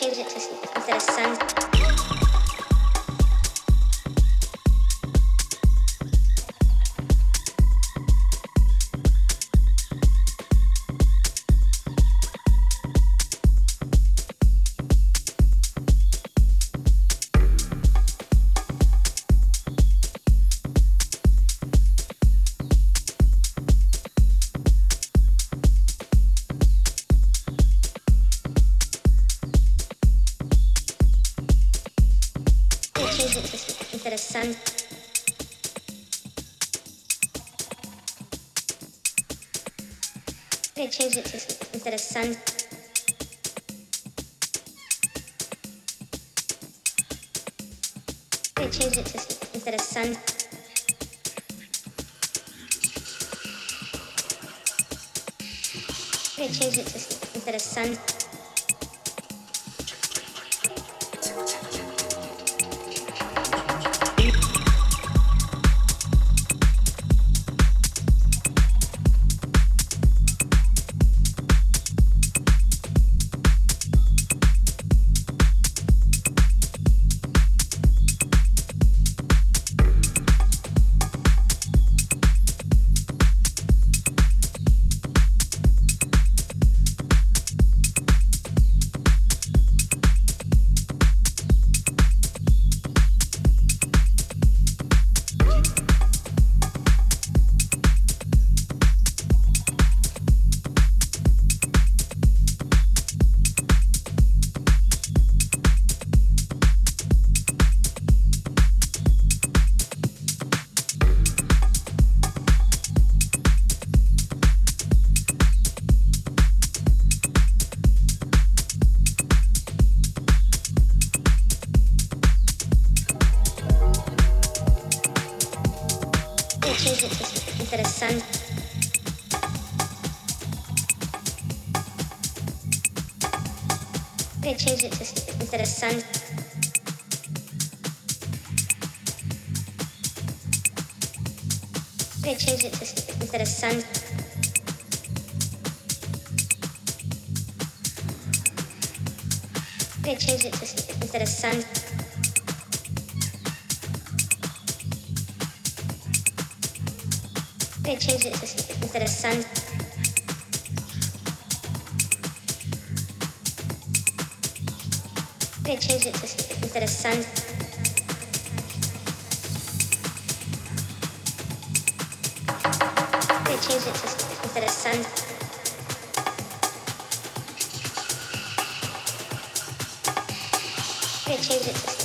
change it to Change it to instead of sun. I'm change it to instead of sun. I'm change it to instead of sun. Change it to instead of sun. I'm gonna change it to instead of sun. I'm gonna change it to instead of sun. I'm gonna change it to instead of sun. I'm gonna change it to instead of sun. I'm gonna change it to instead of sun. I'm gonna change it to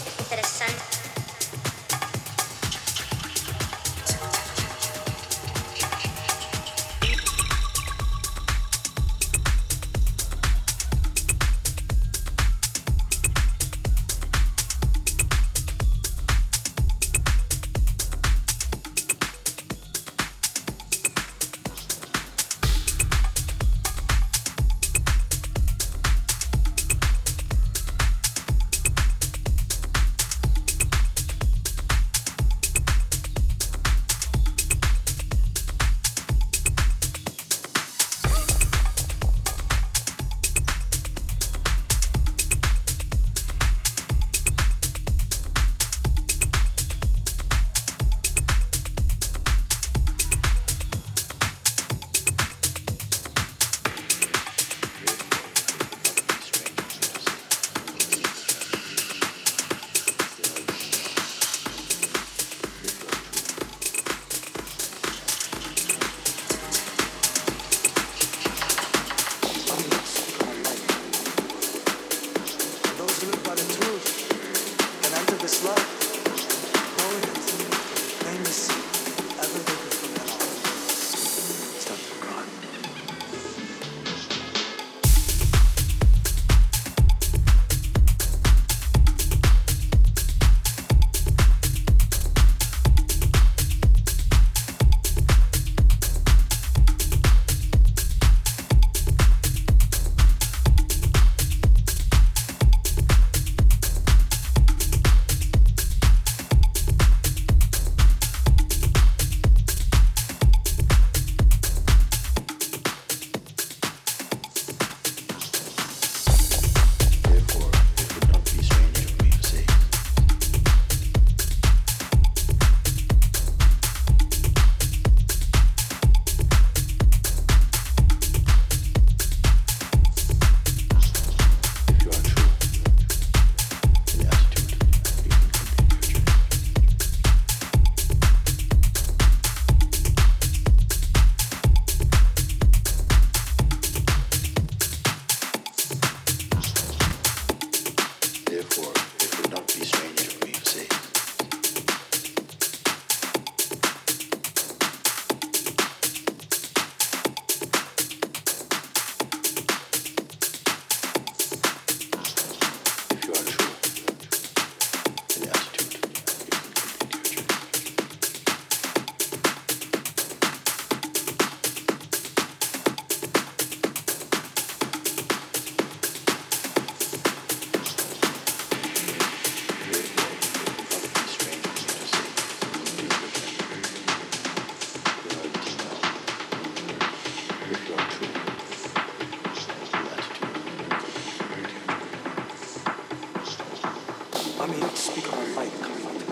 coming to speak of a light world.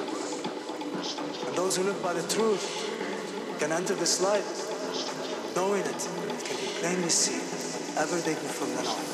And those who live by the truth can enter this light, knowing it, it can be plainly seen they do from then on.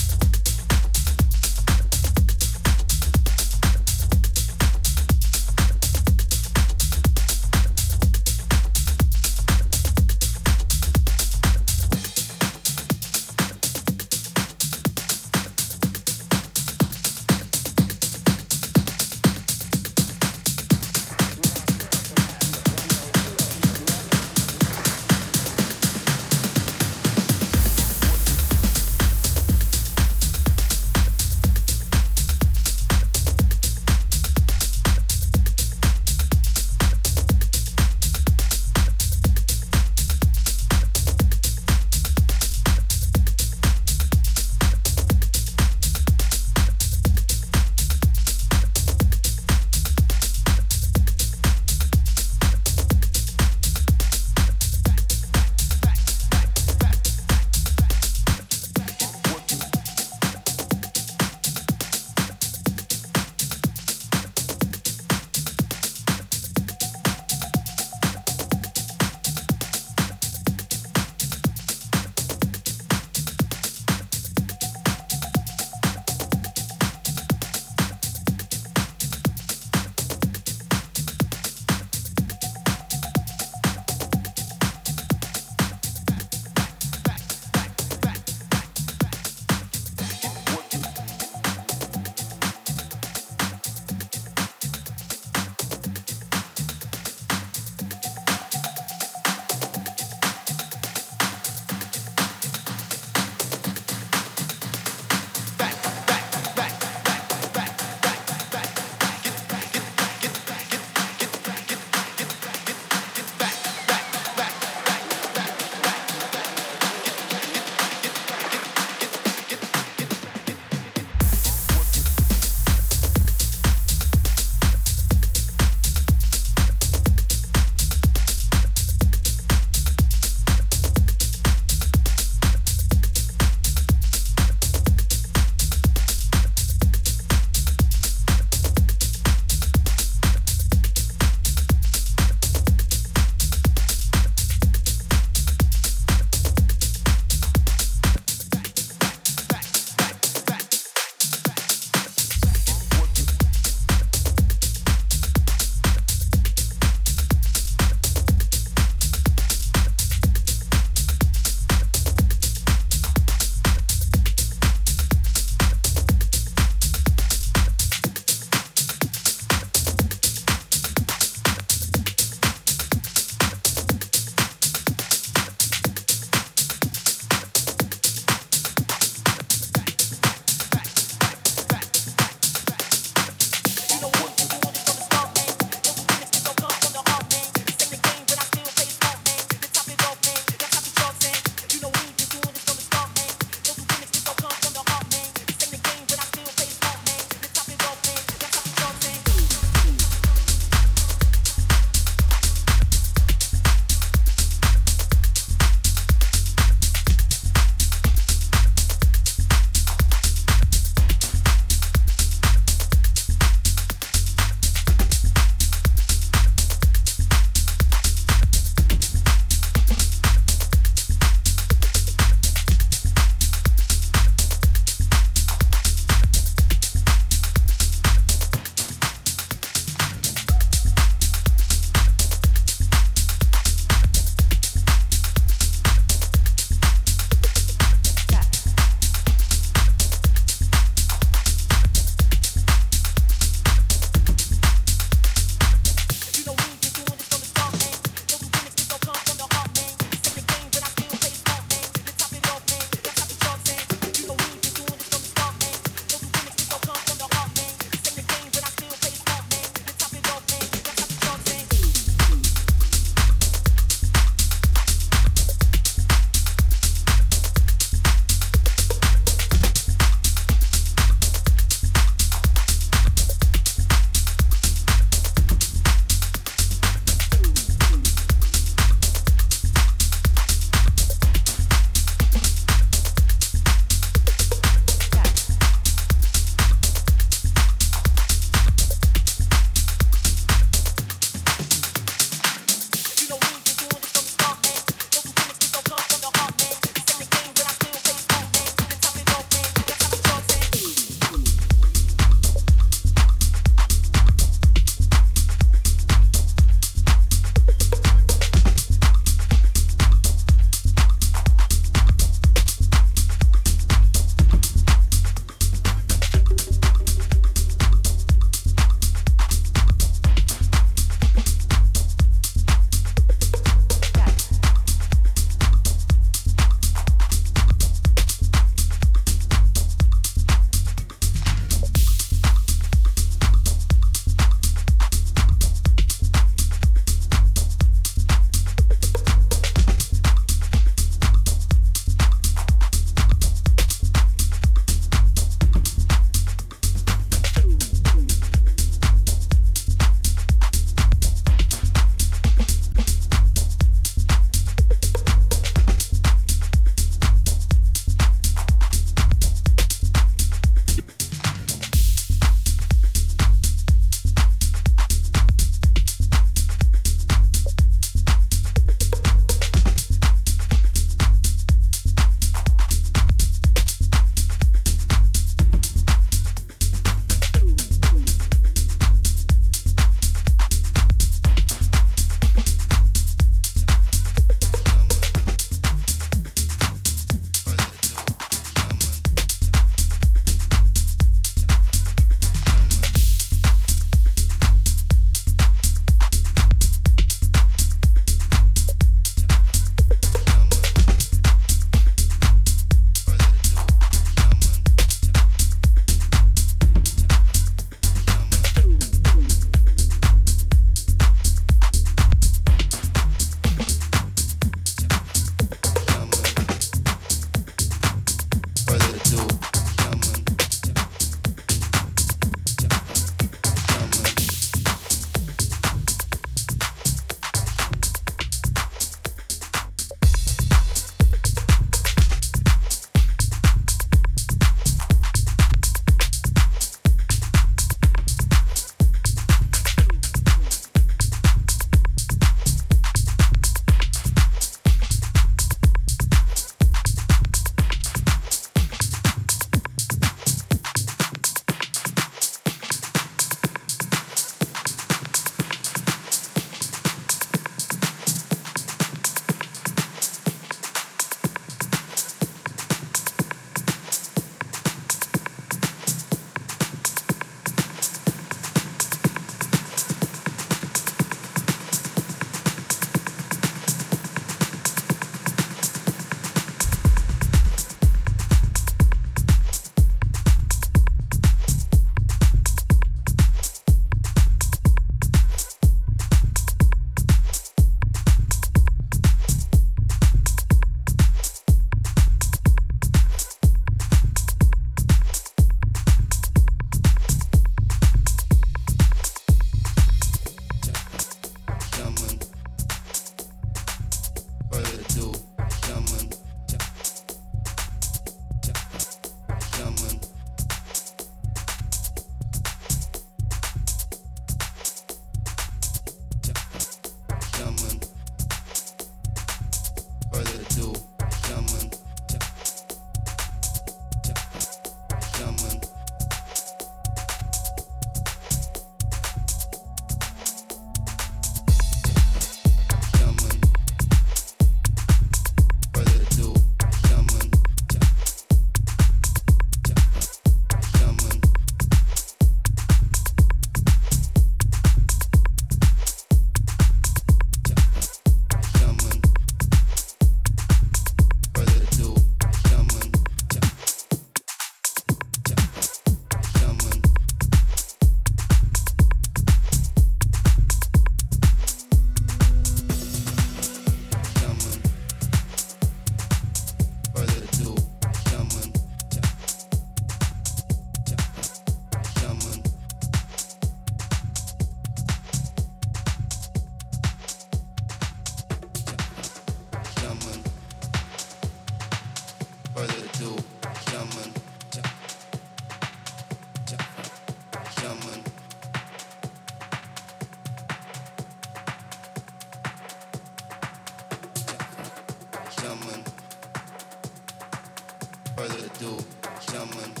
do, shaman.